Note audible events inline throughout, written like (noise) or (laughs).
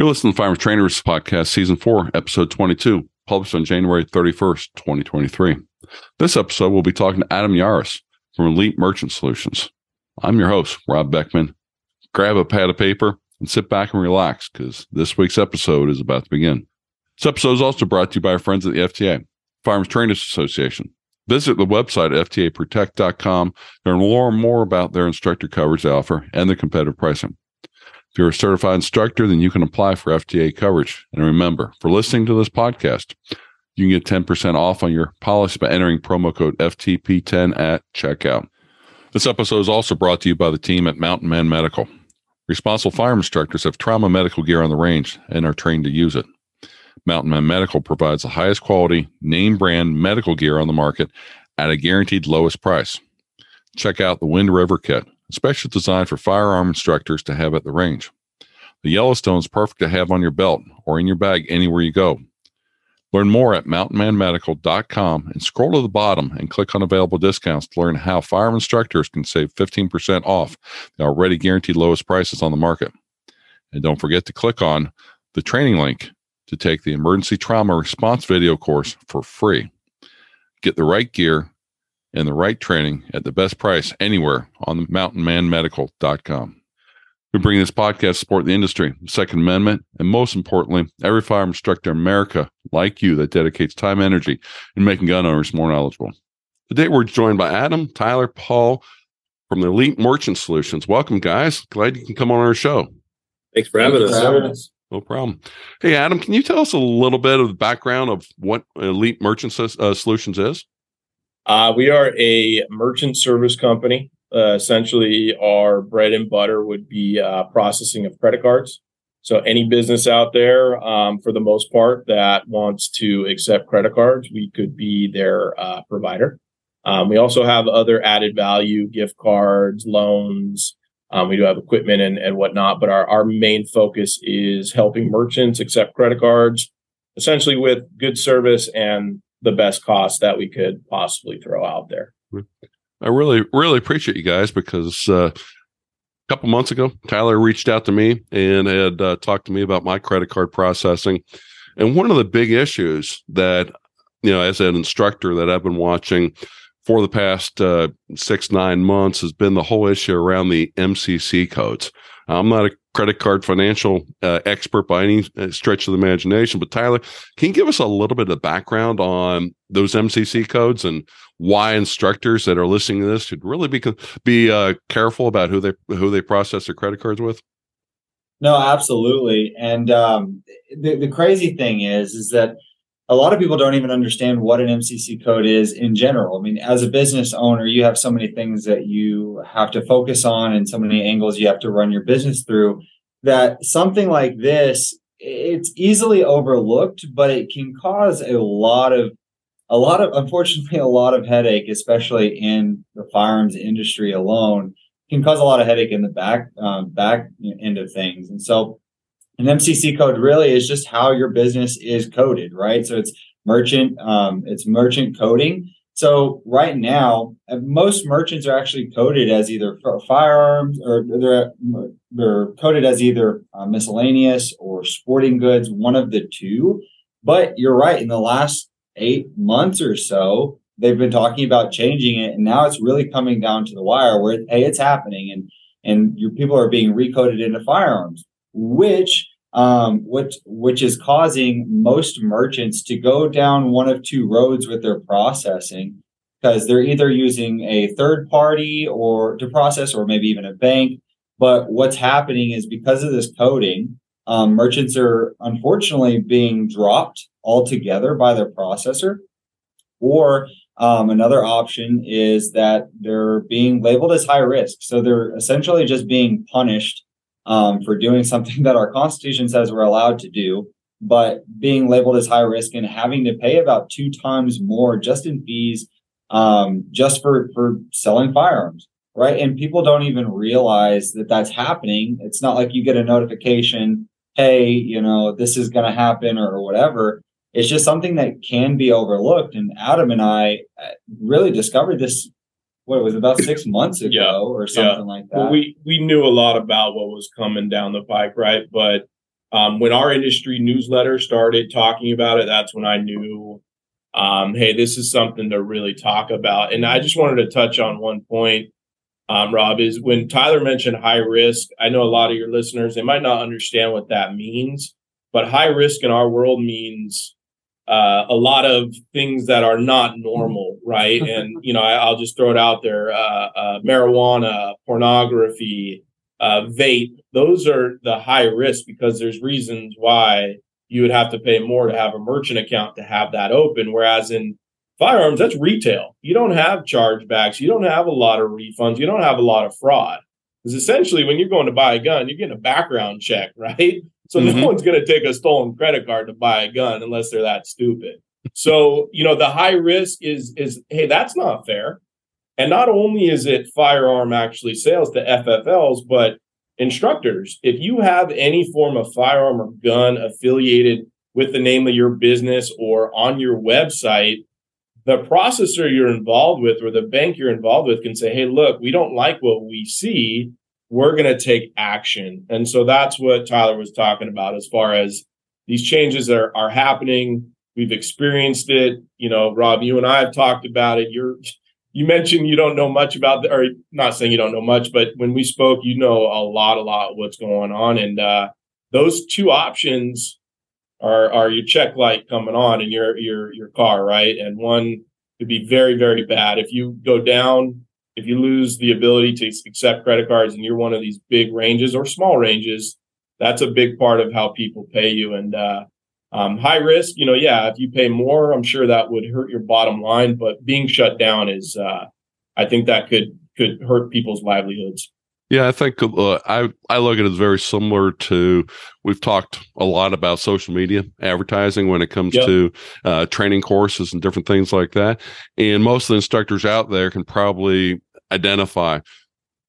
You're listening to Firearms Trainers Podcast, Season 4, Episode 22, published on January 31st, 2023. This episode, we'll be talking to Adam Yaros from Elite Merchant Solutions. I'm your host, Rob Beckman. Grab a pad of paper and sit back and relax because this week's episode is about to begin. This episode is also brought to you by our friends at the FTA, Firearms Trainers Association. Visit the website at ftaprotect.com to learn more about their instructor coverage they offer and their competitive pricing. If you're a certified instructor, then you can apply for FTA coverage. And remember, for listening to this podcast, you can get 10% off on your policy by entering promo code FTP10 at checkout. This episode is also brought to you by the team at Mountain Man Medical. Responsible fire instructors have trauma medical gear on the range and are trained to use it. Mountain Man Medical provides the highest quality, name brand medical gear on the market at a guaranteed lowest price. Check out the Wind River Kit, especially designed for firearm instructors to have at the range. The Yellowstone is perfect to have on your belt or in your bag anywhere you go. Learn more at mountainmanmedical.com and scroll to the bottom and click on available discounts to learn how firearm instructors can save 15% off the already guaranteed lowest prices on the market. And don't forget to click on the training link to take the emergency trauma response video course for free. Get the right gear and the right training at the best price anywhere on the mountainmanmedical.com. We bring this podcast to support the industry, the Second Amendment, and most importantly, every firearm instructor in America like you that dedicates time and energy in making gun owners more knowledgeable. Today, we're joined by Adam, Tyler, Paul from the Elite Merchant Solutions. Welcome, guys. Glad you can come on our show. Thanks for having us. having us. No problem. Hey, Adam, can you tell us a little bit of the background of what Elite Merchant uh, Solutions is? Uh, we are a merchant service company. Uh, essentially, our bread and butter would be uh, processing of credit cards. So, any business out there, um, for the most part, that wants to accept credit cards, we could be their uh, provider. Um, we also have other added value, gift cards, loans, um, we do have equipment and, and whatnot, but our, our main focus is helping merchants accept credit cards, essentially with good service and the best cost that we could possibly throw out there. I really, really appreciate you guys because uh, a couple months ago, Tyler reached out to me and had uh, talked to me about my credit card processing. And one of the big issues that, you know, as an instructor that I've been watching for the past uh, six, nine months has been the whole issue around the MCC codes. I'm not a credit card financial uh, expert by any uh, stretch of the imagination, but Tyler, can you give us a little bit of background on those MCC codes and why instructors that are listening to this should really be be uh, careful about who they who they process their credit cards with? No, absolutely. And um, the the crazy thing is, is that a lot of people don't even understand what an MCC code is in general. I mean, as a business owner, you have so many things that you have to focus on and so many angles you have to run your business through that something like this, it's easily overlooked, but it can cause a lot of, a lot of, unfortunately, a lot of headache, especially in the firearms industry alone, can cause a lot of headache in the back, um, back end of things. And so an MCC code really is just how your business is coded, right? So it's merchant, um, it's merchant coding. So right now, uh, most merchants are actually coded as either firearms or they're they're coded as either uh, miscellaneous or sporting goods, one of the two. But you're right. In the last eight months or so, they've been talking about changing it, and now it's really coming down to the wire where hey, it's happening, and and your people are being recoded into firearms, which um, which which is causing most merchants to go down one of two roads with their processing because they're either using a third party or to process or maybe even a bank. But what's happening is because of this coding, um, merchants are unfortunately being dropped altogether by their processor. Or um, another option is that they're being labeled as high risk. So they're essentially just being punished um, for doing something (laughs) that our Constitution says we're allowed to do, but being labeled as high risk and having to pay about two times more just in fees, um, just for for selling firearms, right? And people don't even realize that that's happening. It's not like you get a notification, hey, you know, this is going to happen or whatever. It's just something that can be overlooked. And Adam and I uh, really discovered this what it was about (laughs) six months ago yeah, or something yeah. like that. Well, we we knew a lot about what was coming down the pike, right? But Um, when our industry newsletter started talking about it, that's when I knew, um, hey, this is something to really talk about. And I just wanted to touch on one point, um, Rob, is when Tyler mentioned high risk. I know a lot of your listeners they might not understand what that means, but high risk in our world means uh, a lot of things that are not normal, right? (laughs) and you know, I, will just throw it out there: uh, uh, marijuana, pornography, uh, vape. Those are the high risk because there's reasons why you would have to pay more to have a merchant account to have that open. Whereas in firearms, that's retail. You don't have chargebacks. You don't have a lot of refunds. You don't have a lot of fraud. Because essentially, when you're going to buy a gun, you're getting a background check, (laughs) right? So mm-hmm. no one's going to take a stolen credit card to buy a gun unless they're that stupid. So, you know, the high risk is is hey, that's not fair. And not only is it firearm actually sales to FFLs, but instructors. If you have any form of firearm or gun affiliated with the name of your business or on your website, the processor you're involved with or the bank you're involved with can say, hey, look, we don't like what we see we're going to take action. And so that's what Tyler was talking about as far as these changes are, are happening. We've experienced it. You know, Rob, you and I have talked about it. You're, you mentioned you don't know much about the, or not saying you don't know much, but when we spoke, you know a lot, a lot what's going on. And uh, those two options are are your check light coming on in your your your car, right? And one could be very, very bad. If you go down if you lose the ability to accept credit cards and you're one of these big ranges or small ranges, that's a big part of how people pay you. And uh, um, high risk, you know, yeah, if you pay more, I'm sure that would hurt your bottom line. But being shut down is, uh, I think that could could hurt people's livelihoods. Yeah, I think uh, I I look at it as very similar to we've talked a lot about social media advertising when it comes yep. to uh, training courses and different things like that. And most of the instructors out there can probably identify.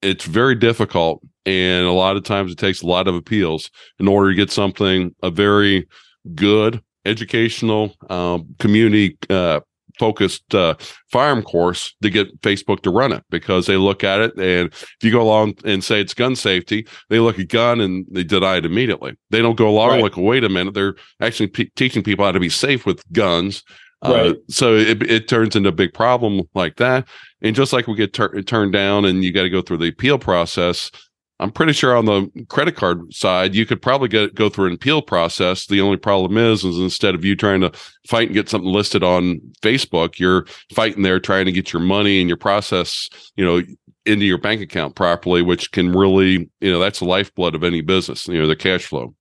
It's very difficult, and a lot of times it takes a lot of appeals in order to get something a very good educational um, community uh, focused uh, firearm course to get Facebook to run it because they look at it and if you go along and say it's gun safety, they look at gun and they deny it immediately. They don't go along right. like, wait a minute, they're actually p- teaching people how to be safe with guns. Uh, right. Uh, so it, it turns into a big problem like that. And just like we get tur- turned down and you got to go through the appeal process, I'm pretty sure on the credit card side, you could probably get go through an appeal process. The only problem is, is instead of you trying to fight and get something listed on Facebook, you're fighting there trying to get your money and your process, you know, into your bank account properly, which can really, you know, that's the lifeblood of any business, you know, the cash flow.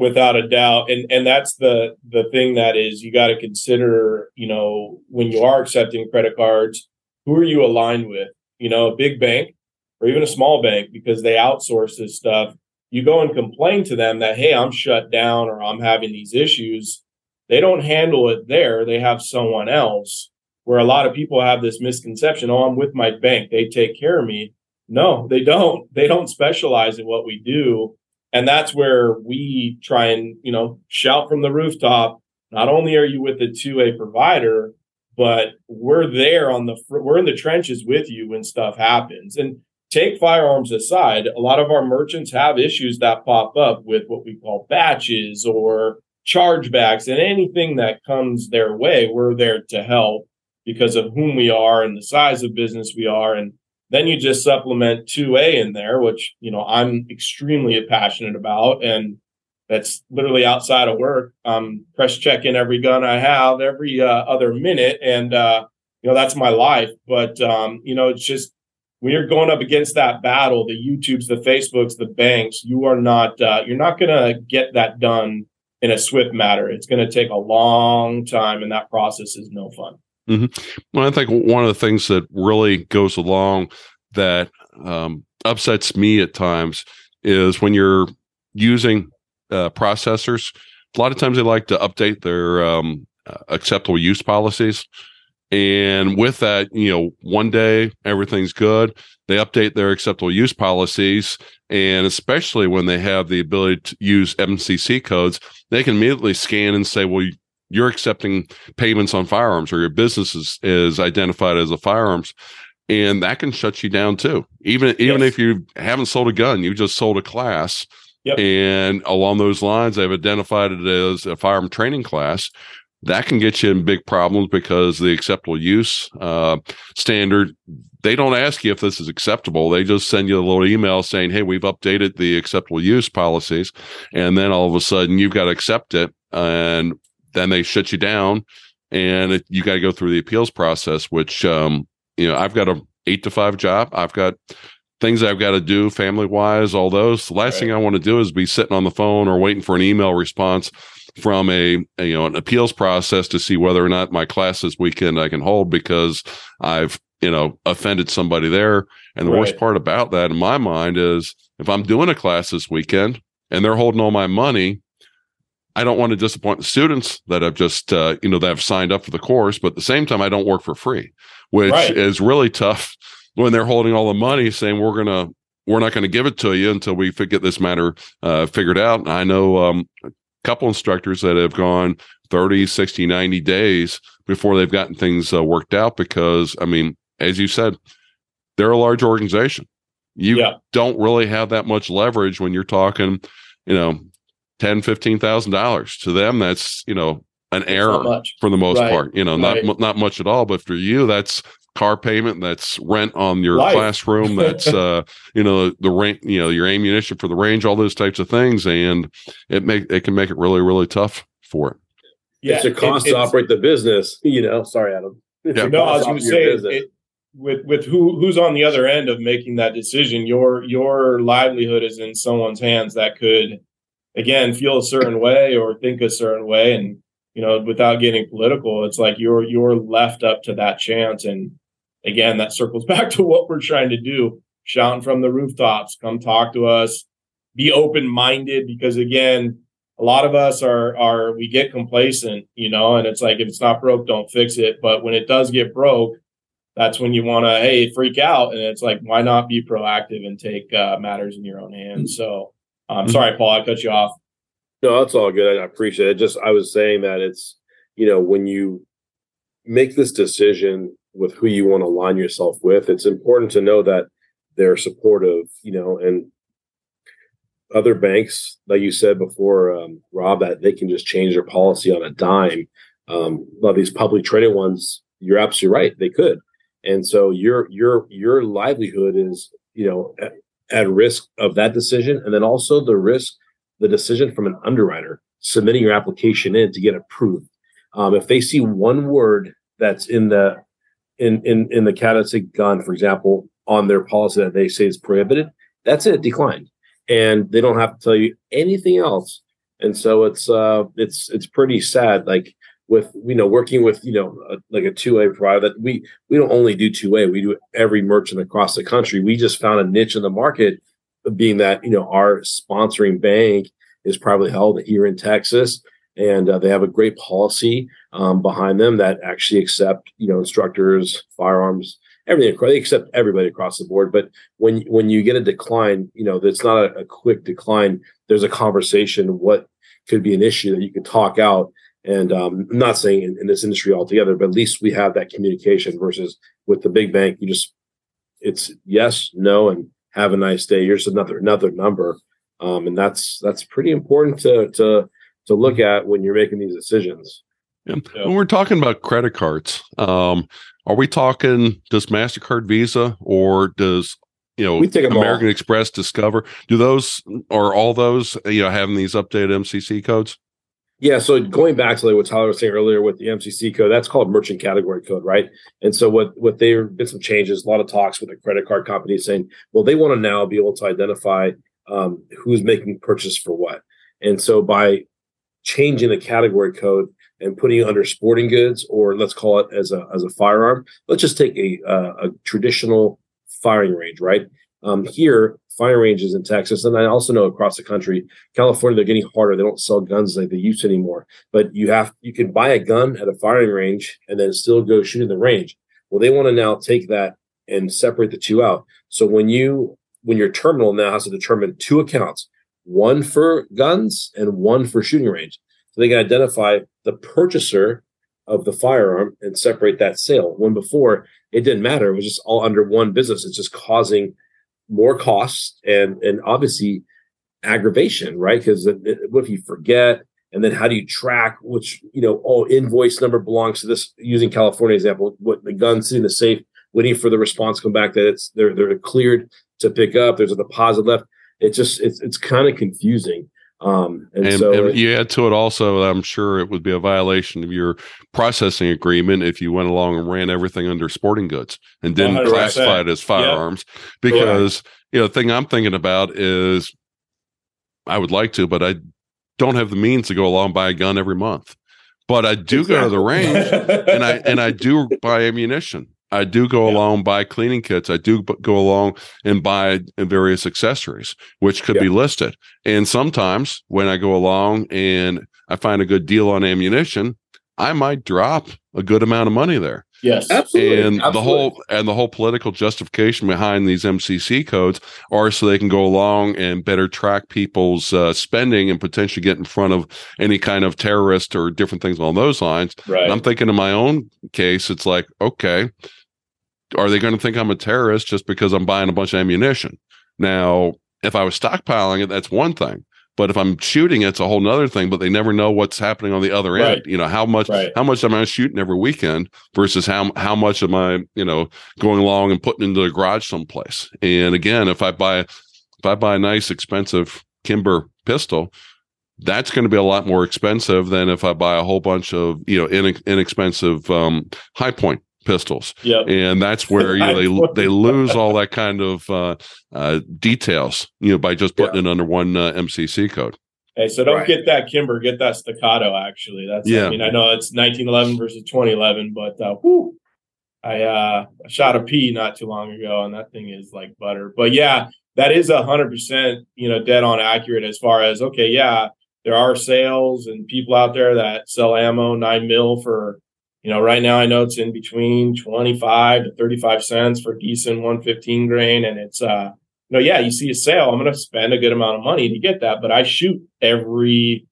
Without a doubt. And and that's the the thing that is you got to consider, you know, when you are accepting credit cards, who are you aligned with? You know, a big bank or even a small bank because they outsource this stuff. You go and complain to them that hey i'm shut down or i'm having these issues. They don't handle it there. They have someone else. Where a lot of people have this misconception oh i'm with my bank. They take care of me. No they don't. They don't specialize in what we do and that's where we try and you know shout from the rooftop not only are you with the 2a provider but we're there on the we're in the trenches with you when stuff happens and take firearms aside, a lot of our merchants have issues that pop up with what we call batches or chargebacks and anything that comes their way. We're there to help because of whom we are and the size of business we are. And then you just supplement 2A in there, which, you know, I'm extremely passionate about. And that's literally outside of work. Um, press checking every gun I have every uh, other minute. And, uh, you know, that's my life. But, um, you know, it's just, when you're going up against that battle, the YouTubes, the Facebooks, the banks, you are not uh, you're not going to get that done in a swift matter. It's going to take a long time, and that process is no fun. Mm-hmm. Well, I think one of the things that really goes along that um, upsets me at times is when you're using uh, processors. A lot of times they like to update their um, uh, acceptable use policies. And with that, you know, one day everything's good. They update their acceptable use policies. And especially when they have the ability to use MCC codes, they can immediately scan and say, well, you're accepting payments on firearms or your business is, is identified as a firearms. And that can shut you down too. Even even yes. if you haven't sold a gun, you just sold a class, Yep. And along those lines, they've identified it as a firearm training class. That can get you in big problems because the acceptable use uh, standard, they don't ask you if this is acceptable. They just send you a little email saying, hey, we've updated the acceptable use policies. And then all of a sudden you've got to accept it. And then they shut you down and it, you got to go through the appeals process, which, um, you know, I've got a eight to five job. I've got things I've got to do family wise, all those. The last right. thing I want to do is be sitting on the phone or waiting for an email response from a, a, you know an appeals process to see whether or not my class this weekend I can hold because I've you know offended somebody there. And the right. worst part about that in my mind is if I'm doing a class this weekend and they're holding all my money, I don't want to disappoint the students that have just uh, you know that have signed up for the course, but at the same time I don't work for free, which right. is really tough when they're holding all the money saying we're gonna we're not going to give it to you until we get this matter uh, figured out. And I know um, a couple instructors that have gone 30, 60, 90 days before they've gotten things uh, worked out because, I mean, as you said, they're a large organization. You yeah. don't really have that much leverage when you're talking, you know, ten, fifteen thousand dollars. To them, that's you know an error for the most right. part. You know, right. not not much at all. But for you, that's car payment that's rent on your Life. classroom that's (laughs) uh you know the rent you know your ammunition for the range all those types of things and it make it can make it really really tough for it yeah it's a cost it, to operate the business you know sorry adam yeah. no i was going to say it, with with who who's on the other end of making that decision your your livelihood is in someone's hands that could again feel a certain way or think a certain way. And you know without getting political it's like you're you're left up to that chance. And again, that circles (laughs) back to what we're trying to do. Shouting from the rooftops, come talk to us, be open minded, because again, a lot of us are are we get complacent, you know, and it's like if it's not broke, don't fix it. But when it does get broke, that's when you want to hey freak out, and it's like why not be proactive and take uh, matters in your own hands. So I'm um, mm-hmm. sorry, Paul, I cut you off. No, that's all good. I appreciate it. Just I was saying that it's you know when you make this decision with who you want to align yourself with. It's important to know that they're supportive, you know, and other banks, like you said before, um, Rob, that they can just change their policy on a dime. Um, a lot of these publicly traded ones, you're absolutely right, they could. And so your your your livelihood is, you know, at, risk of that decision, and then also the risk, the decision from an underwriter submitting your application in to get approved. Um, if they see one word that's in the in in in the catalytic gun, for example, on their policy that they say is prohibited, that's it, declined, and they don't have to tell you anything else. And so it's uh it's it's pretty sad. Like with you know working with you know a, like a 2A provider that we we don't only do 2A we do every merchant across the country. We just found a niche in the market, being that you know our sponsoring bank is probably held here in Texas and uh, they have a great policy um, behind them that actually accept you know instructors firearms everything they accept everybody across the board but when when you get a decline you know it's not a, a quick decline there's a conversation what could be an issue that you could talk out and um, I'm not saying in, in, this industry altogether, but at least we have that communication versus with the big bank, you just it's yes, no, and have a nice day. Here's another another number, um, and that's that's pretty important to to to look at when you're making these decisions. Yeah. When we're talking about credit cards, um, are we talking does Mastercard, Visa, or does you know American all. Express, Discover? Do those or all those you know having these updated MCC codes? Yeah, so going back to like what Tyler was saying earlier with the MCC code, that's called merchant category code, right? And so what what there have been some changes, a lot of talks with the credit card companies saying, well, they want to now be able to identify um, who's making purchase for what. And so by changing the category code and putting it under sporting goods, or let's call it as a as a firearm. Let's just take a uh, a traditional firing range, right? Um, here, firing ranges in Texas, and I also know across the country, California, they're getting harder. They don't sell guns like they used to anymore. But you have you can buy a gun at a firing range and then still go shoot in the range. Well, they want to now take that and separate the two out. So when you when your terminal now has to determine two accounts, one for guns and one for shooting range. So they can identify the purchaser of the firearm and separate that sale. When before it didn't matter, it was just all under one business. It's just causing more costs and and obviously aggravation, right? Because what if you forget? And then how do you track which, you know, oh, invoice number belongs to this using California example, what the gun sitting in the safe, waiting for the response come back that it's they're they're cleared to pick up. There's a deposit left. It just it's it's kind of confusing. Um, and, and, so and you add to it also, I'm sure it would be a violation of your processing agreement if you went along and ran everything under sporting goods and didn't 100%. classify it as firearms. Yep. Because you know, the thing I'm thinking about is I would like to, but I don't have the means to go along and buy a gun every month. But I do exactly. go to the range and I and I (laughs) do buy ammunition. I do go yeah. along buy cleaning kits. I do go along and buy various accessories, which could yeah. be listed. And sometimes when I go along and I find a good deal on ammunition, I might drop a good amount of money there. Yes, absolutely. And absolutely. the whole and the whole political justification behind these MCC codes are so they can go along and better track people's uh, spending and potentially get in front of any kind of terrorist or different things along those lines. Right. And I'm thinking in my own case, it's like, okay, are they going to think I'm a terrorist just because I'm buying a bunch of ammunition? Now, if I was stockpiling it, that's one thing. But if I'm shooting, it's a whole nother thing. But they never know what's happening on the other right. end. You know how much right. how much am I shooting every weekend versus how how much am I you know going along and putting into the garage someplace. And again, if I buy if I buy a nice expensive Kimber pistol, that's going to be a lot more expensive than if I buy a whole bunch of you know inexpensive um, Hi-Point pistols. Yeah, and that's where you know, they (laughs) they lose all that kind of uh, uh, details, you know, by just putting yeah. it under one uh, MCC code. Hey, so don't right. get that Kimber, get that Staccato. Actually, that's yeah. I mean, I know it's 1911 versus 2011, but uh, whew, I uh, shot a P not too long ago, and that thing is like butter. But yeah, that is a hundred percent, you know, dead on accurate as far as okay, yeah, there are sales and people out there that sell ammo nine mil for you know, right now I know it's in between 25 to 35 cents for decent 115 grain. And it's, uh, you know, yeah, you see a sale, I'm going to spend a good amount of money to get that, but I shoot every,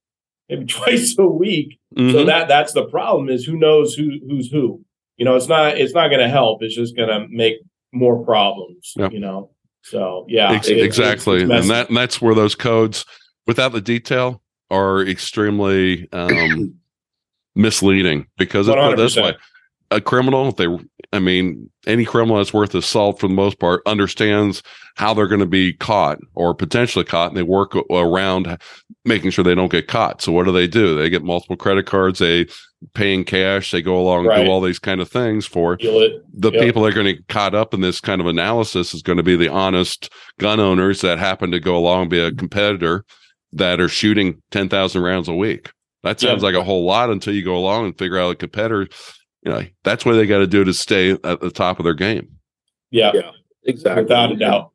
maybe (laughs) twice a week. Mm-hmm. So that, that's the problem is who knows who, who's who, you know, it's not, it's not going to help. It's just going to make more problems, yep. you know? So yeah, Ex- it, exactly. It's, it's and that, and that's where those codes without the detail are extremely, um, misleading because it this way. a criminal they i mean any criminal that's worth his salt for the most part understands how they're going to be caught or potentially caught and they work around making sure they don't get caught. So what do they do? They get multiple credit cards they pay in cash they go along right. and do all these kind of things for the yep. people that are going to get caught up in this kind of analysis is going to be the honest gun owners that happen to go along and be a competitor that are shooting 10,000 rounds a week that sounds yeah. like a whole lot until you go along and figure out a competitor. You know, that's what they got to do to stay at the top of their game. Yeah, yeah, exactly, without a doubt.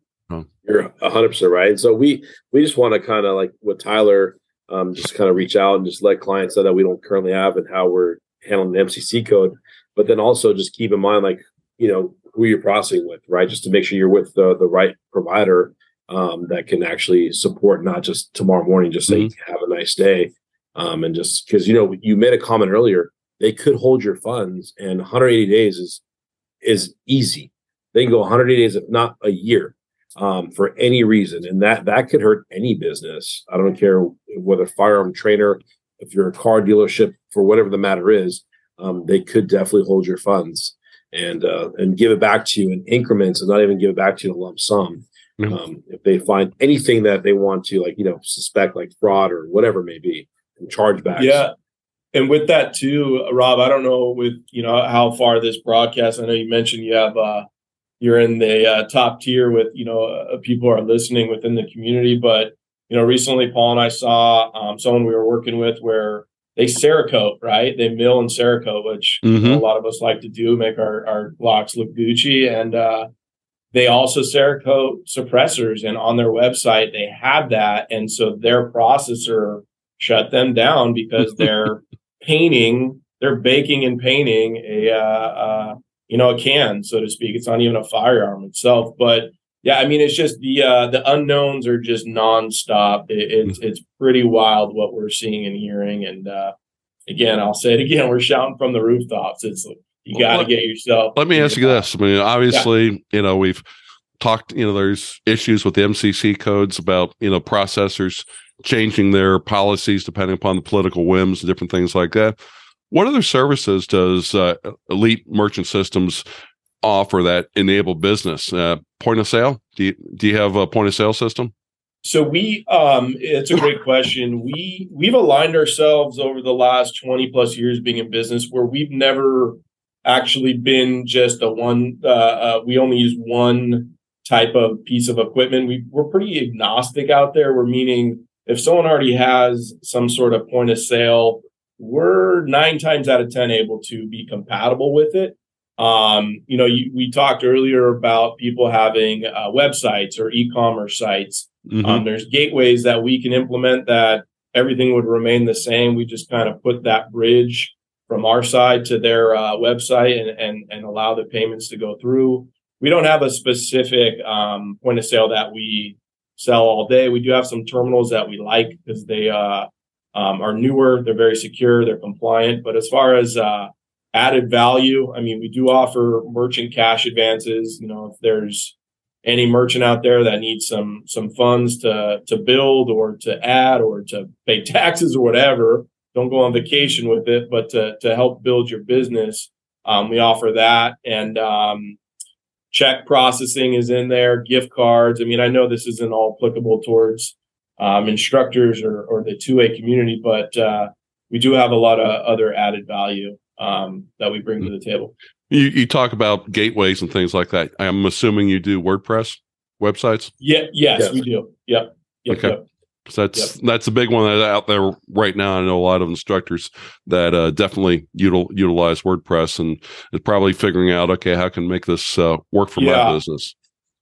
You're hundred percent right. So we we just want to kind of like with Tyler um, just kind of reach out and just let clients know that we don't currently have and how we're handling the MCC code, but then also just keep in mind like you know who you're processing with, right? Just to make sure you're with the the right provider um, that can actually support not just tomorrow morning, just say mm-hmm. have a nice day, um, and just because you know you made a comment earlier, they could hold your funds, and 180 days is is easy. They can go 180 days, if not a year, um, for any reason, and that that could hurt any business. I don't care whether firearm trainer, if you're a car dealership, for whatever the matter is, um, they could definitely hold your funds and uh, and give it back to you in increments, and not even give it back to you in a lump sum. Mm-hmm. Um, if they find anything that they want to, like you know, suspect like fraud or whatever it may be chargebacks. Yeah. And with that too, Rob, I don't know with you know how far this broadcast. I know you mentioned you have uh, you're in the uh, top tier with you know uh, people are listening within the community. But you know, recently Paul and I saw um, someone we were working with where they Cerakote, right? They mill and Cerakote, which mm-hmm. you know, a lot of us like to do, make our our Glocks look Gucci, and uh, they also Cerakote suppressors. And on their website, they have that, and so their processor shut them down because (laughs) they're painting, they're baking and painting a, uh, uh, you know, a can, so to speak. It's not even a firearm itself, but yeah, I mean, it's just the uh, the unknowns are just nonstop. It, it's it's pretty wild what we're seeing and hearing. And uh, again, I'll say it again: (laughs) we're shouting from the rooftops. It's you got to get yourself. Let me ask you this: I mean, obviously, yeah. you know, we've talked, you know, there's issues with the MCC codes about, you know, processors changing their policies depending upon the political whims and different things like that. What other services does uh, Elite Merchant Systems offer that enable business? Uh, point of sale? Do you, do you have a point of sale system? So we, um, it's a great question. We we've aligned ourselves over the last twenty plus years being in business where we've never actually been just a one. Uh, uh, we only use one type of piece of equipment. We we're pretty agnostic out there. We're meaning if someone already has some sort of point of sale, we're nine times out of ten able to be compatible with it. Um, you know, you, we talked earlier about people having uh, websites or e-commerce sites. Mm-hmm. Um, there's gateways that we can implement that everything would remain the same. We just kind of put that bridge from our side to their uh, website and, and and allow the payments to go through. We don't have a specific um, point of sale that we sell all day. We do have some terminals that we like because they uh, um, are newer, they're very secure, they're compliant. But as far as uh, added value, I mean, we do offer merchant cash advances. You know, if there's any merchant out there that needs some some funds to to build or to add or to pay (laughs) taxes or whatever, don't go on vacation with it, but to to help build your business, um, we offer that. And um, check processing is in there, gift cards. I mean, I know this isn't all applicable towards um, instructors or, or the 2A community, but uh, we do have a lot of other added value um, that we bring to the table. You, you talk about gateways and things like that. I'm assuming you do WordPress websites. Yeah. Yes, yes. we do. Yep. yep okay. Yep. So that's yep. that's a big one that's out there right now. I know a lot of instructors that uh, definitely util, utilize WordPress and is probably figuring out, okay, how can make this uh, work for yeah. my business.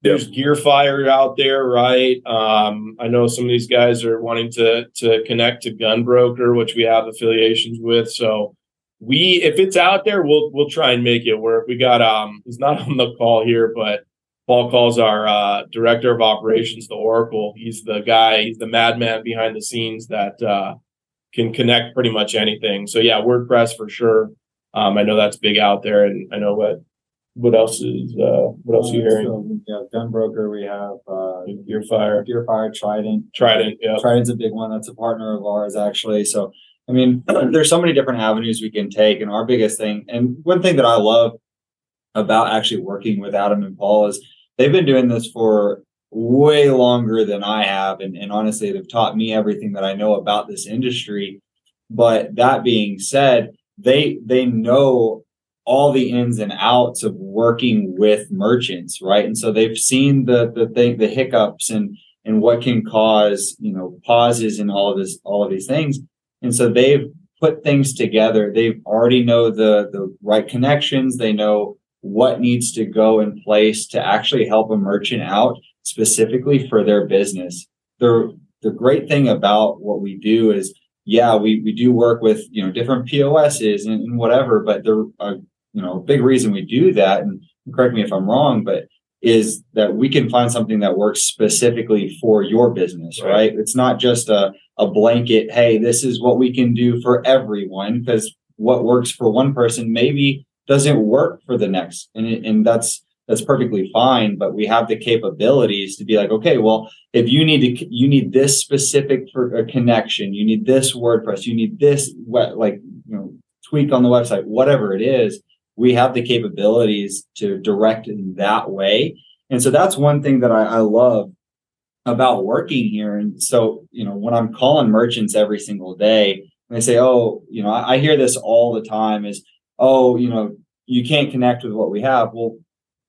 There's yep. Gearfire out there, right? Um, I know some of these guys are wanting to to connect to GunBroker, which we have affiliations with. So we, if it's out there, we'll we'll try and make it work. We got um, he's not (laughs) on the call here, but Paul calls our uh, director of operations the Oracle. He's the guy, he's the madman behind the scenes that uh, can connect pretty much anything. So yeah, WordPress for sure. Um, I know that's big out there, and I know what what else is uh, what else are you hearing? So, yeah, GunBroker. We have uh, Gearfire, Gearfire, Trident. Trident, yeah. Trident's a big one. That's a partner of ours, actually. So I mean, (clears throat) there's so many different avenues we can take, and our biggest thing, and one thing that I love about actually working with Adam and Paul is they've been doing this for way longer than I have. And, and honestly, they've taught me everything that I know about this industry. But that being said, they they know all the ins and outs of working with merchants, right? And so they've seen the the thing, the hiccups and and what can cause, you know, pauses and all of this, all of these things. And so they've put things together. They already know the the right connections. They know what needs to go in place to actually help a merchant out specifically for their business. The the great thing about what we do is, yeah, we we do work with you know different POSs and, and whatever, but the uh, you know big reason we do that, and correct me if I'm wrong, but is that we can find something that works specifically for your business, right? right? It's not just a, a blanket, hey, this is what we can do for everyone, because what works for one person maybe doesn't work for the next and, and that's that's perfectly fine but we have the capabilities to be like okay well if you need to you need this specific a uh, connection you need this wordpress you need this what like you know tweak on the website whatever it is we have the capabilities to direct in that way. And so that's one thing that i, I love about working here. And so you know when i'm calling merchants every single day and they say oh you know I, I hear this all the time is oh, you know, you can't connect with what we have. Well,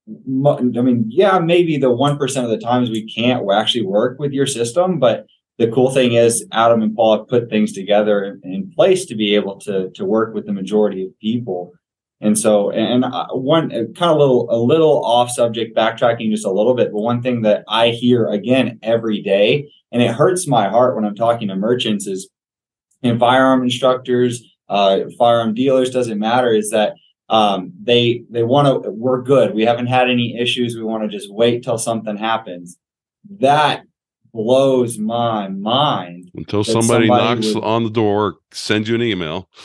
I mean, yeah, maybe the 1% of the times we can't actually work with your system, but the cool thing is Adam and Paul have put things together in, in place to be able to, to work with the majority of people. And so, and uh, one uh, kind of little, a little off subject, backtracking just a little bit, but one thing that I hear again every day, and it hurts my heart when I'm talking to merchants is and firearm instructors, uh, firearm dealers doesn't matter is that um, they they want to we're good. We haven't had any issues. We want to just wait till something happens. That blows my mind until somebody, somebody knocks would, on the door sends you an email. (laughs)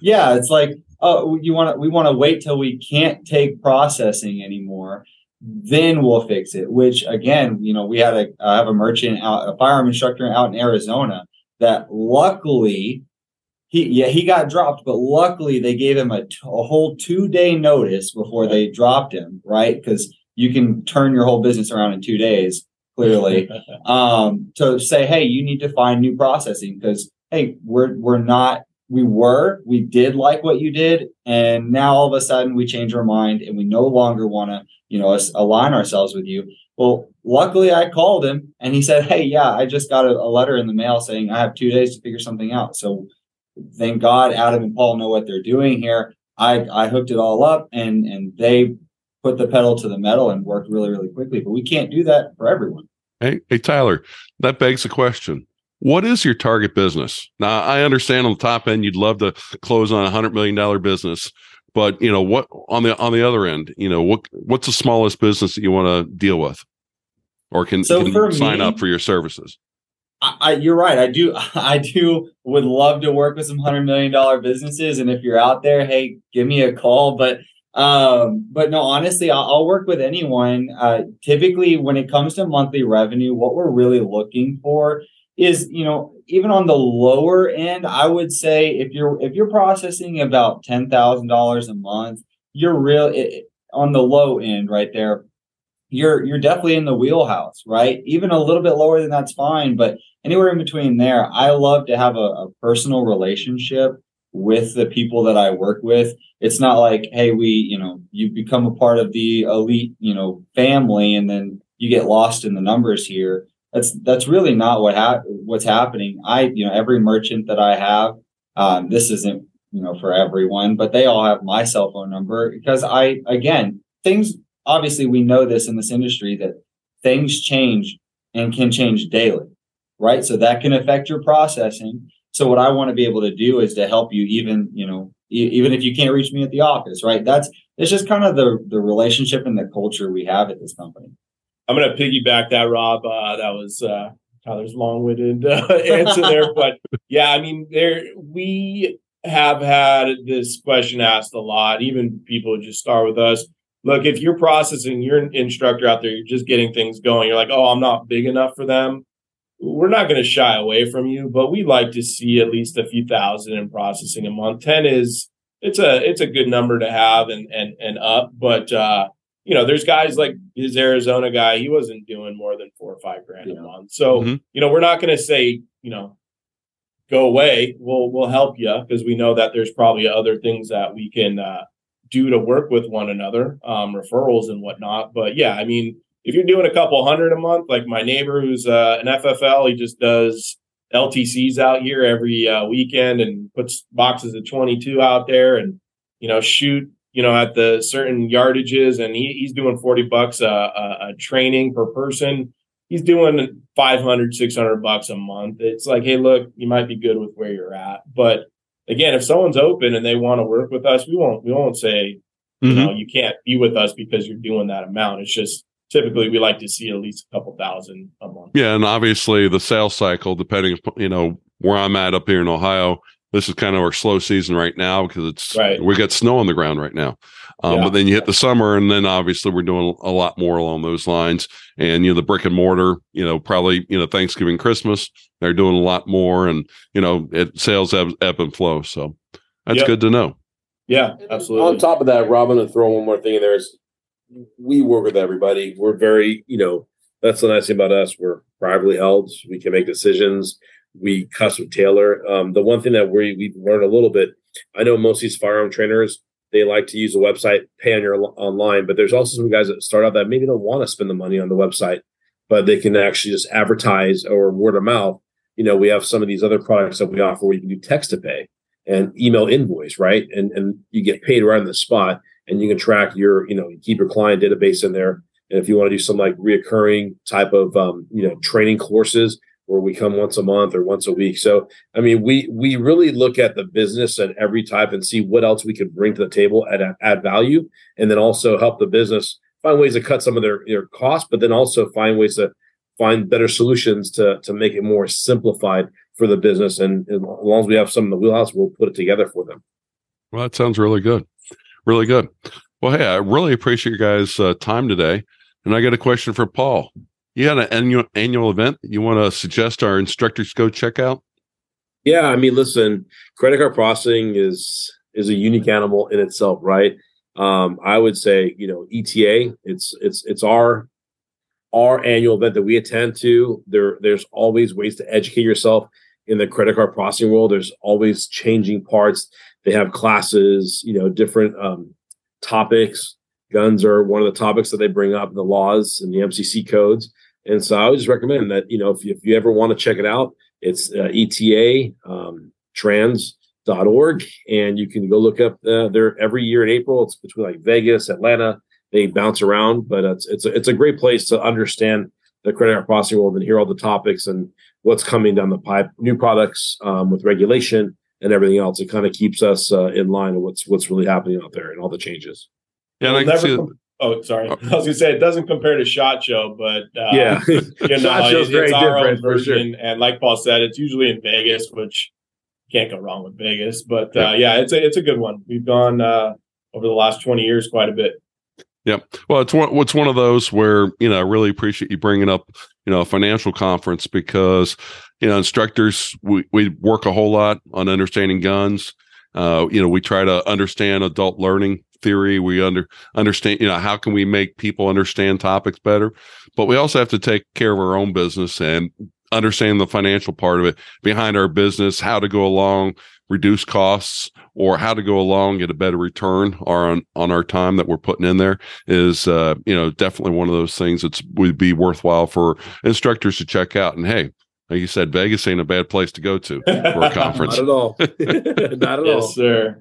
Yeah it's like oh you want to we want to wait till we can't take processing anymore then we'll fix it. Which again, you know, we had a I have a merchant out, a firearm instructor out in Arizona that luckily he yeah he got dropped, but luckily they gave him a, t- a whole two day notice before they dropped him, right? Because you can turn your whole business around in two days, clearly. (laughs) um, to say, hey, you need to find new processing because hey, we're we're not we were we did like what you did, and now all of a sudden we change our mind and we no longer want to you know align ourselves with you. Well, luckily I called him and he said, hey, yeah, I just got a, a letter in the mail saying I have two days to figure something out. So thank God Adam and Paul know what they're doing here. I, I hooked it all up and and they put the pedal to the metal and worked really, really quickly. But we can't do that for everyone. Hey, hey Tyler, that begs the question. What is your target business? Now I understand on the top end you'd love to close on a hundred million dollar business, but you know what on the on the other end, you know, what what's the smallest business that you want to deal with? Or can, So can sign me- up for your services? I, I, you're right. I do. (laughs) I do. Would love to work with some hundred million dollar businesses, and if you're out there, hey, give me a call. But, um, but no, honestly, I'll, I'll work with anyone. Uh, typically, when it comes to monthly revenue, what we're really looking for is, you know, even on the lower end, I would say if you're if you're processing about ten thousand dollars a month, you're real it, on the low end right there. You're you're definitely in the wheelhouse, right? Even a little bit lower than that's fine, but anywhere in between there. I love to have a, a personal relationship with the people that I work with. It's not like, hey, we, you know, you become a part of the elite, you know, family, and then you get lost in the numbers here. That's that's really not what ha- what's happening. I, you know, every merchant that I have, um, this isn't, you know, for everyone, but they all have my cell phone number because I, again, things. Obviously, we know this in this industry that things change and can change daily right? So that can affect your processing. So what I want to be able to do is to help you even, you know, even if you can't reach me at the office, right? That's it's just kind of the the relationship and the culture we have at this company. I'm going to piggyback that, Rob. Uh, that was uh, Tyler's long-winded uh, (laughs) answer there, but yeah, I mean, there we have had this question asked a lot. Even people just start with us. Look, if you're processing, you're an instructor out there, you're just getting things going. You're like, oh, I'm not big enough for them. We're not going to shy away from you, but we like to see at least a few thousand in processing a month. Ten is it's a it's a good number to have and and and up, but. uh you know, there's guys like his Arizona guy, he wasn't doing more than four or five grand Yeah. a month. So, Mhm. you know, we're not going to say, you know, go away. We'll, we'll help you because we know that there's probably other things that we can uh, do to work with one another, um, referrals and whatnot. But yeah, I mean, if you're doing a couple hundred a month, like my neighbor who's uh, an FFL, he just does LTCs out here every uh, weekend and puts boxes of 22 out there and, you know, shoot you know, at the certain yardages, and he, he's doing 40 bucks a, a, a training per person. He's doing 500, 600 bucks a month. It's like, hey, look, you might be good with where you're at. But again, if someone's open and they want to work with us, we won't, we won't say, you Mhm. know, you can't be with us because you're doing that amount. It's just typically we like to see at least a couple thousand a month. Yeah, and obviously the sales cycle, depending, you know, where I'm at up here in Ohio, this is kind of our slow season right now because it's Right. we got snow on the ground right now. Um, Yeah. But then you hit the summer, and then obviously we're doing a lot more along those lines. And you know, the brick and mortar, you know, probably you know Thanksgiving, Christmas, they're doing a lot more, and you know, it sales ebb, ebb and flow. So that's Yep. good to know. Yeah, absolutely. On top of that, Robin, to throw one more thing in there is we work with everybody. We're very, you know, that's the nice thing about us. We're privately held. We can make decisions. We custom tailor. Um, the one thing that we we've learned a little bit. I know most of these firearm trainers they like to use a website, pay on your online, but there's also some guys that start out that maybe don't want to spend the money on the website, but they can actually just advertise or word of mouth. You know, we have some of these other products that we offer where you can do text to pay and email invoice, right? And and you get paid right on the spot, and you can track your, you know, you keep your client database in there. And if you want to do some like reoccurring type of, um, you know, training courses where we come once a month or once a week. So, I mean, we we really look at the business and every type and see what else we could bring to the table and add, add value, and then also help the business find ways to cut some of their their costs, but then also find ways to find better solutions to to make it more simplified for the business. And as long as we have some in the wheelhouse, we'll put it together for them. Well, that sounds really good. Really good. Well, hey, I really appreciate your guys' uh, time today. And I got a question for Paul. You got an annual annual event you want to suggest our instructors go check out? Yeah, I mean, listen, credit card processing is is a unique animal in itself, right? Um, I would say, you know, ETA. It's it's it's our our annual event that we attend to. There, there's always ways to educate yourself in the credit card processing world. There's always changing parts. They have classes, you know, different um, topics. Guns are one of the topics that they bring up, the laws and the MCC codes. And so I would just recommend that, you know, if you, if you ever want to check it out, it's uh, ETA um, trans.org. And you can go look up uh, there every year in April. It's between like Vegas, Atlanta. They bounce around, but it's, it's, a, it's a great place to understand the credit card processing world and hear all the topics and what's coming down the pipe, new products um, with regulation and everything else. It kind of keeps us uh, in line with what's what's really happening out there and all the changes. Yeah, and I can see com- oh, sorry. (laughs) I was gonna say it doesn't compare to Shot Show, but uh, yeah, (laughs) you (laughs) know, Shot Show's it- very it's our own different for sure. version. And like Paul said, it's usually in Vegas, which can't go wrong with Vegas. But uh, yeah, it's a it's a good one. We've gone uh, over the last twenty years quite a bit. Yeah. Well, it's one. It's one of those where you know I really appreciate you bringing up you know a financial conference because you know instructors we we work a whole lot on understanding guns. Uh, you know, we try to understand adult learning theory. We under understand you know how can we make people understand topics better, but we also have to take care of our own business and understand the financial part of it behind our business, how to go along, reduce costs, or how to go along get a better return on on our time that we're putting in there is uh, you know definitely one of those things that would be worthwhile for instructors to check out. And hey, like you said, Vegas ain't a bad place to go to for a (laughs) conference. Not at all. (laughs) Not at all. yes, sir.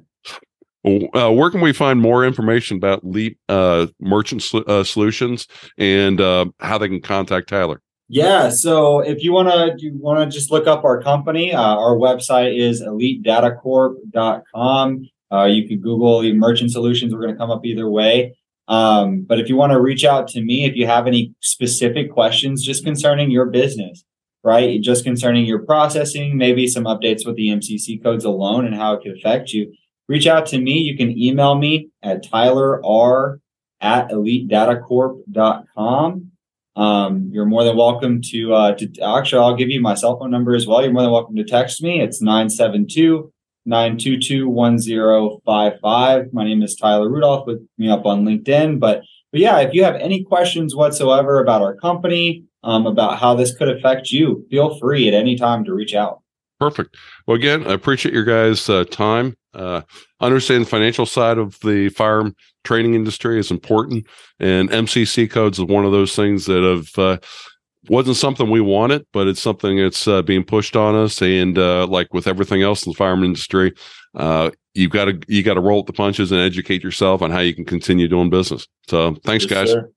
Uh, where can we find more information about Elite uh, Merchant uh, Solutions and uh, how they can contact Tyler? Yeah, so if you want to you want to just look up our company, uh, our website is elitedatacorp.com. Uh, you could Google the merchant solutions. We're going to come up either way. Um, but if you want to reach out to me, if you have any specific questions just concerning your business, right? Just concerning your processing, maybe some updates with the MCC codes alone and how it could affect you, reach out to me. You can email me at tyler r at elitedatacorp.com. Um, you're more than welcome to, uh, to actually, I'll give you my cell phone number as well. You're more than welcome to text me. It's 972 922 1055. My name is Tyler Rudolph. Look me up on LinkedIn. But, but yeah, if you have any questions whatsoever about our company, um, about how this could affect you, feel free at any time to reach out. Perfect. Well, again, I appreciate your guys' uh, time. Uh, understand the financial side of the firearm training industry is important, and MCC codes is one of those things that have uh, wasn't something we wanted, but it's something that's uh, being pushed on us. And uh, like with everything else in the firearm industry, uh, you've got to you got to roll with the punches and educate yourself on how you can continue doing business. So, thanks, Yes, guys. sir.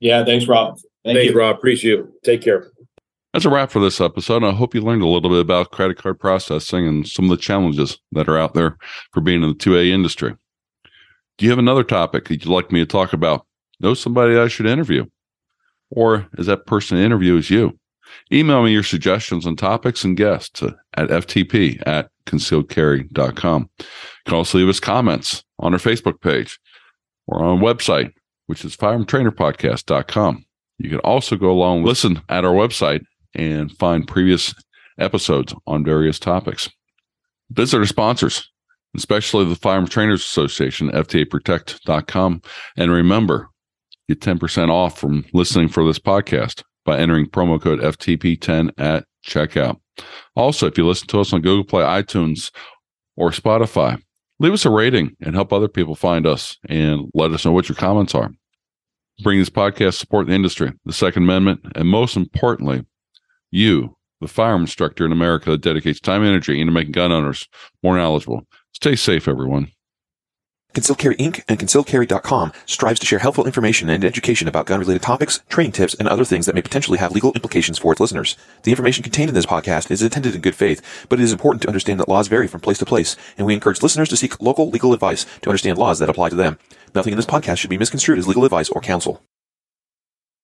Yeah, thanks, Rob. Thank Thanks, you. Rob. Appreciate you. Take care. That's a wrap for this episode. I hope you learned a little bit about credit card processing and some of the challenges that are out there for being in the 2A industry. Do you have another topic that you'd like me to talk about? Know somebody I should interview? Or is that person to interview is you? Email me your suggestions on topics and guests at ftp at concealedcarry.com. You can also leave us comments on our Facebook page or on our website, which is firearmtrainerpodcast.com. You can also go along and listen at our website and find previous episodes on various topics. Visit our sponsors, especially the Firearm Trainers Association, FTAProtect.com. And remember, get 10% off from listening for this podcast by entering promo code FTP10 at checkout. Also, if you listen to us on Google Play, iTunes, or Spotify, leave us a rating and help other people find us and let us know what your comments are. Bring this podcast support the industry, the Second Amendment, and most importantly, you, the firearm instructor in America that dedicates time and energy into making gun owners more knowledgeable. Stay safe, everyone. Concealed Carry Inc. and ConcealedCarry.com strives to share helpful information and education about gun-related topics, training tips, and other things that may potentially have legal implications for its listeners. The information contained in this podcast is intended in good faith, but it is important to understand that laws vary from place to place, and we encourage listeners to seek local legal advice to understand laws that apply to them. Nothing in this podcast should be misconstrued as legal advice or counsel.